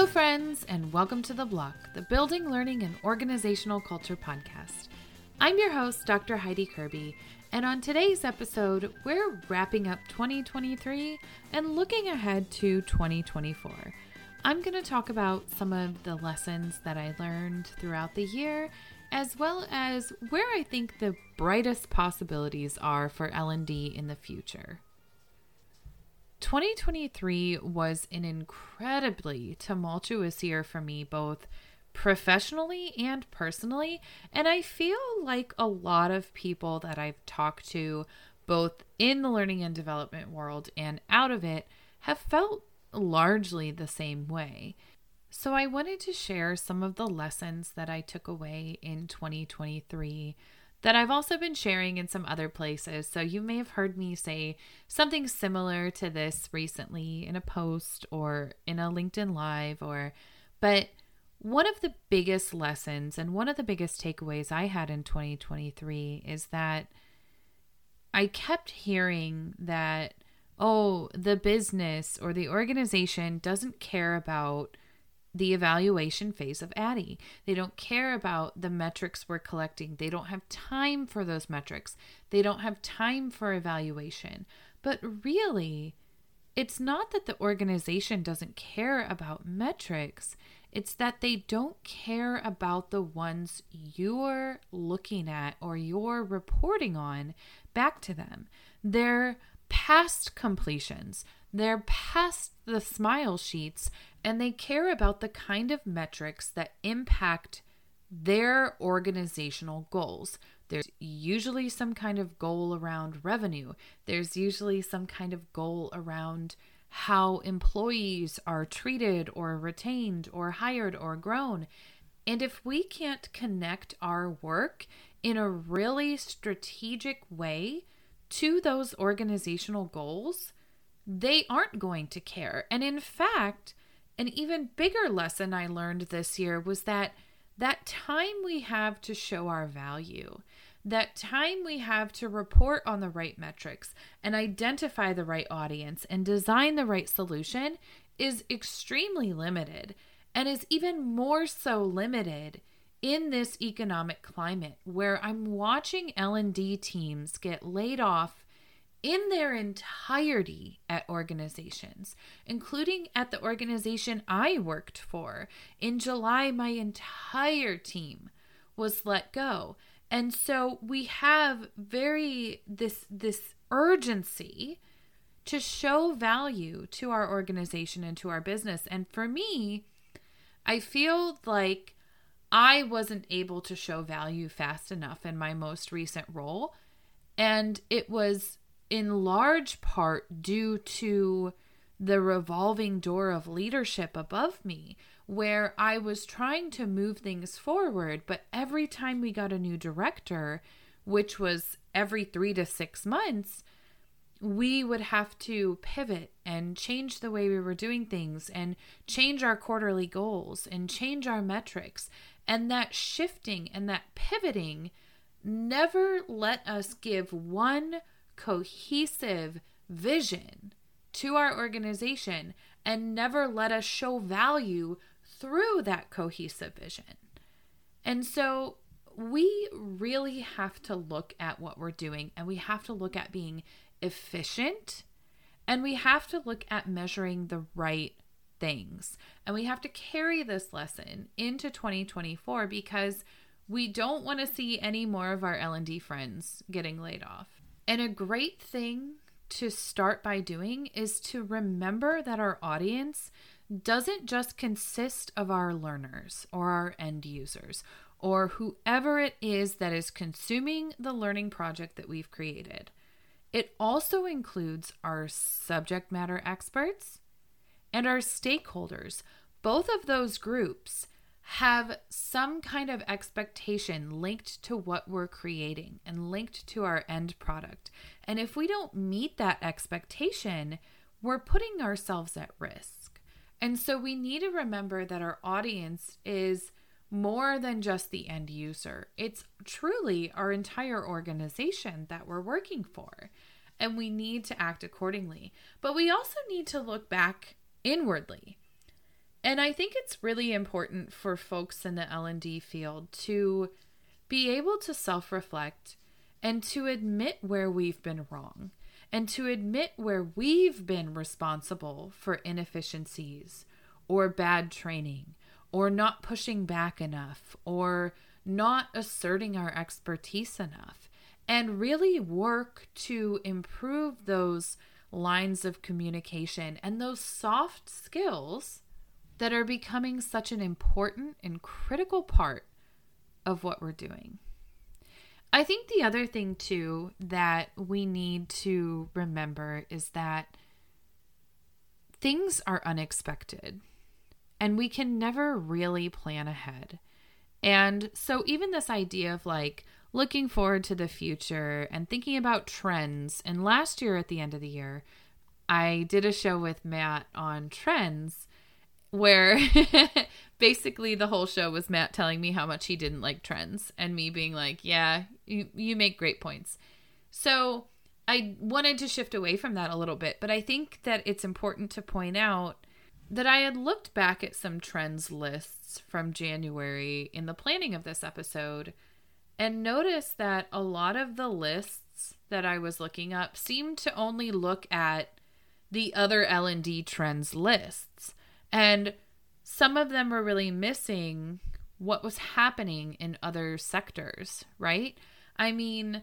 Hello, friends, and welcome to The BLOC, the Building, Learning, and Organizational Culture podcast. I'm your host, Dr. Heidi Kirby, and on today's episode, we're wrapping up 2023 and looking ahead to 2024. I'm going to talk about some of the lessons that I learned throughout the year, as well as where I think the brightest possibilities are for L&D in the future. 2023 was an incredibly tumultuous year for me, both professionally and personally. And I feel like a lot of people that I've talked to, both in the learning and development world and out of it, have felt largely the same way. So I wanted to share some of the lessons that I took away in 2023 that I've also been sharing in some other places. So you may have heard me say something similar to this recently in a post or in a LinkedIn Live or but one of the biggest lessons and one of the biggest takeaways I had in 2023 is that I kept hearing that oh, the business or the organization doesn't care about the evaluation phase of ADDIE. They don't care about the metrics we're collecting. They don't have time for those metrics. They don't have time for evaluation. But really, it's not that the organization doesn't care about metrics, it's that they don't care about the ones you're looking at or you're reporting on back to them. They're past completions, they're past the smile sheets, and they care about the kind of metrics that impact their organizational goals. There's usually some kind of goal around revenue. There's usually some kind of goal around how employees are treated or retained or hired or grown. And if we can't connect our work in a really strategic way to those organizational goals, they aren't going to care. And in fact, an even bigger lesson I learned this year was that that time we have to show our value, that time we have to report on the right metrics and identify the right audience and design the right solution is extremely limited and is even more so limited in this economic climate where I'm watching L&D teams get laid off in their entirety at organizations, including at the organization I worked for. In July, my entire team was let go. And so we have very this this urgency to show value to our organization and to our business. And for me, I feel like I wasn't able to show value fast enough in my most recent role. And it was in large part due to the revolving door of leadership above me, where I was trying to move things forward. But every time we got a new director, which was every three to six months, we would have to pivot and change the way we were doing things and change our quarterly goals and change our metrics. And that shifting and that pivoting never let us give one cohesive vision to our organization and never let us show value through that cohesive vision. And so we really have to look at what we're doing and we have to look at being efficient and we have to look at measuring the right things. And we have to carry this lesson into 2024 because we don't want to see any more of our L&D friends getting laid off. And a great thing to start by doing is to remember that our audience doesn't just consist of our learners or our end users or whoever it is that is consuming the learning project that we've created. It also includes our subject matter experts and our stakeholders. Both of those groups have some kind of expectation linked to what we're creating and linked to our end product. And if we don't meet that expectation, we're putting ourselves at risk. And so we need to remember that our audience is more than just the end user, it's truly our entire organization that we're working for. And we need to act accordingly. But we also need to look back inwardly And I think it's really important for folks in the L&D field to be able to self-reflect and to admit where we've been wrong and to admit where we've been responsible for inefficiencies or bad training or not pushing back enough or not asserting our expertise enough and really work to improve those lines of communication and those soft skills that are becoming such an important and critical part of what we're doing. I think the other thing, too, that we need to remember is that things are unexpected and we can never really plan ahead. And so, even this idea of like looking forward to the future and thinking about trends, and last year at the end of the year, I did a show with Matt on trends where basically the whole show was Matt telling me how much he didn't like trends and me being like, "Yeah, you you make great points." So, I wanted to shift away from that a little bit, but I think that it's important to point out that I had looked back at some trends lists from January in the planning of this episode and noticed that a lot of the lists that I was looking up seemed to only look at the other L&D trends lists. And some of them were really missing what was happening in other sectors, right? I mean,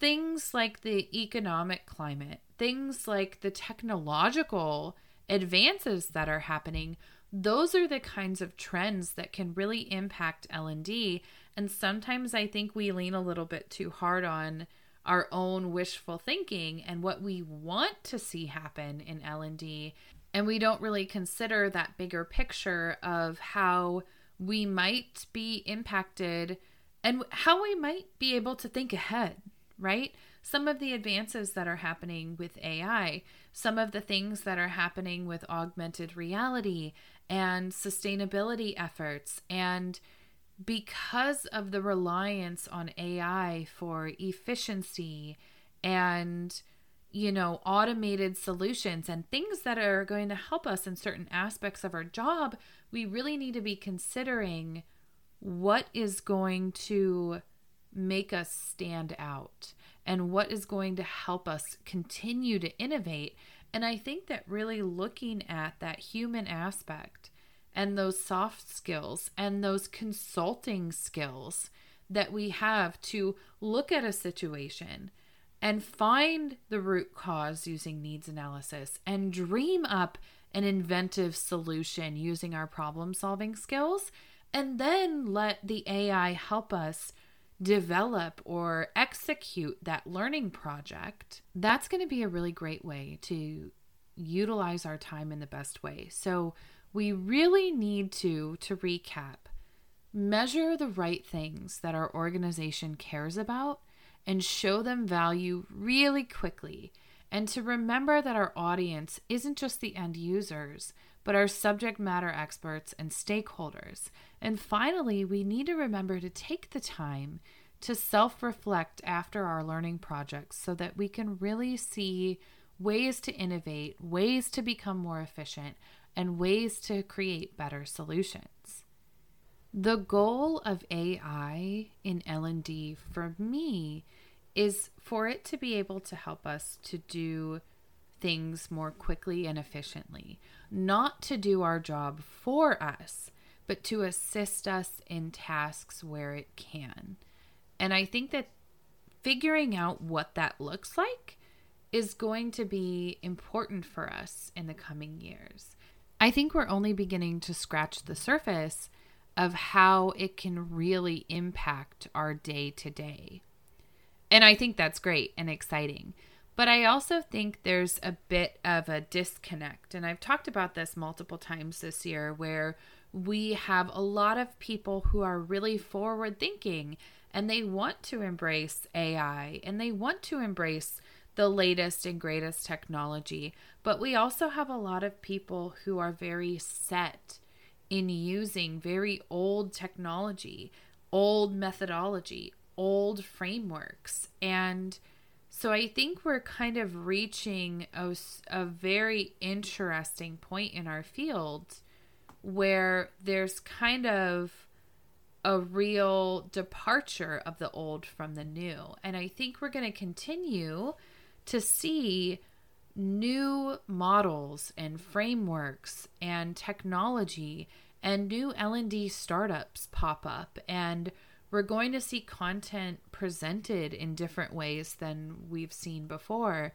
things like the economic climate, things like the technological advances that are happening those are the kinds of trends that can really impact L&D and sometimes I think we lean a little bit too hard on our own wishful thinking and what we want to see happen in L&D and we don't really consider that bigger picture of how we might be impacted and how we might be able to think ahead, right? some of the advances that are happening with AI, some of the things that are happening with augmented reality and sustainability efforts. And because of the reliance on AI for efficiency and you know, automated solutions and things that are going to help us in certain aspects of our job, we really need to be considering what is going to make us stand out and what is going to help us continue to innovate. And I think that really looking at that human aspect and those soft skills and those consulting skills that we have to look at a situation and find the root cause using needs analysis and dream up an inventive solution using our problem solving skills, and then let the AI help us develop or execute that learning project, that's going to be a really great way to utilize our time in the best way. So, we really need to, to recap, measure the right things that our organization cares about and show them value really quickly. And to remember that our audience isn't just the end users, but our subject matter experts and stakeholders. And finally, we need to remember to take the time to self reflect after our learning projects so that we can really see ways to innovate, ways to become more efficient, and ways to create better solutions. The goal of AI in L&D for me is for it to be able to help us to do things more quickly and efficiently, not to do our job for us, but to assist us in tasks where it can. And I think that figuring out what that looks like is going to be important for us in the coming years. I think we're only beginning to scratch the surface of how it can really impact our day to day. And I think that's great and exciting. But I also think there's a bit of a disconnect. And I've talked about this multiple times this year where we have a lot of people who are really forward thinking and they want to embrace AI and they want to embrace the latest and greatest technology. But we also have a lot of people who are very set in using very old technology, old methodology, old frameworks. And so I think we're kind of reaching a, a very interesting point in our field where there's kind of a real departure of the old from the new. And I think we're going to continue to see new models and frameworks and technology and new L&D startups pop up and we're going to see content presented in different ways than we've seen before.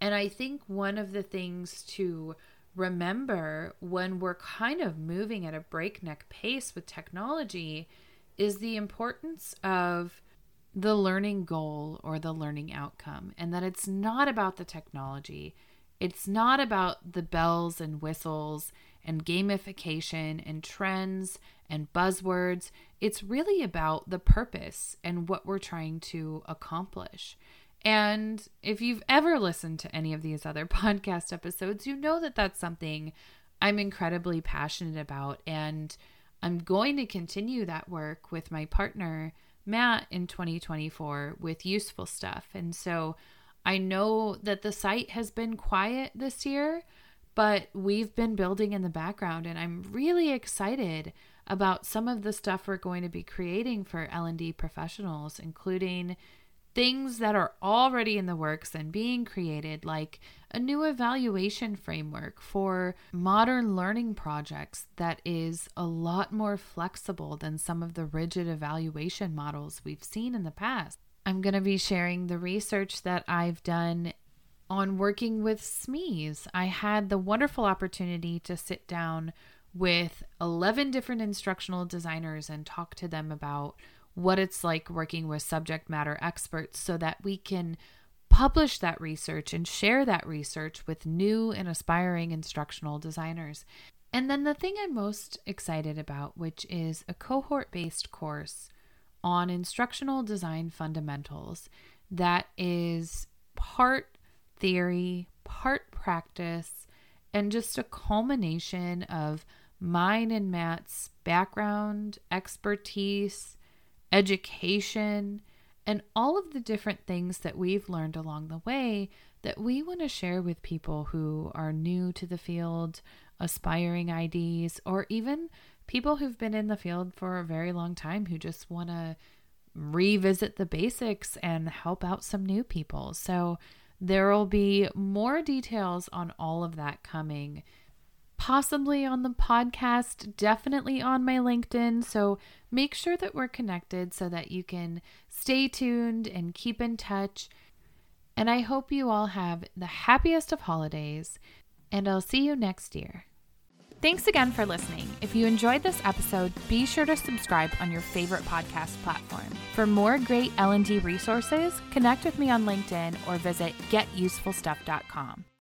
And I think one of the things to remember when we're kind of moving at a breakneck pace with technology is the importance of the learning goal or the learning outcome, and that it's not about the technology. It's not about the bells and whistles and gamification and trends and buzzwords. It's really about the purpose and what we're trying to accomplish. And if you've ever listened to any of these other podcast episodes, you know that that's something I'm incredibly passionate about. And I'm going to continue that work with my partner, Matt, in 2024 with useful stuff. And so I know that the site has been quiet this year, but we've been building in the background and I'm really excited about some of the stuff we're going to be creating for L&D professionals, including things that are already in the works and being created, like a new evaluation framework for modern learning projects that is a lot more flexible than some of the rigid evaluation models we've seen in the past. I'm going to be sharing the research that I've done on working with SMEs. I had the wonderful opportunity to sit down with 11 different instructional designers and talk to them about what it's like working with subject matter experts so that we can publish that research and share that research with new and aspiring instructional designers. And then the thing I'm most excited about, which is a cohort based course on instructional design fundamentals that is part theory, part practice, and just a culmination of mine and Matt's background, expertise, education, and all of the different things that we've learned along the way that we want to share with people who are new to the field, aspiring IDs, or even people who've been in the field for a very long time who just want to revisit the basics and help out some new people. So there will be more details on all of that coming possibly on the podcast, definitely on my LinkedIn. So make sure that we're connected so that you can stay tuned and keep in touch. And I hope you all have the happiest of holidays, and I'll see you next year. Thanks again for listening. If you enjoyed this episode, be sure to subscribe on your favorite podcast platform. For more great L&D resources, connect with me on LinkedIn or visit getusefulstuff.com.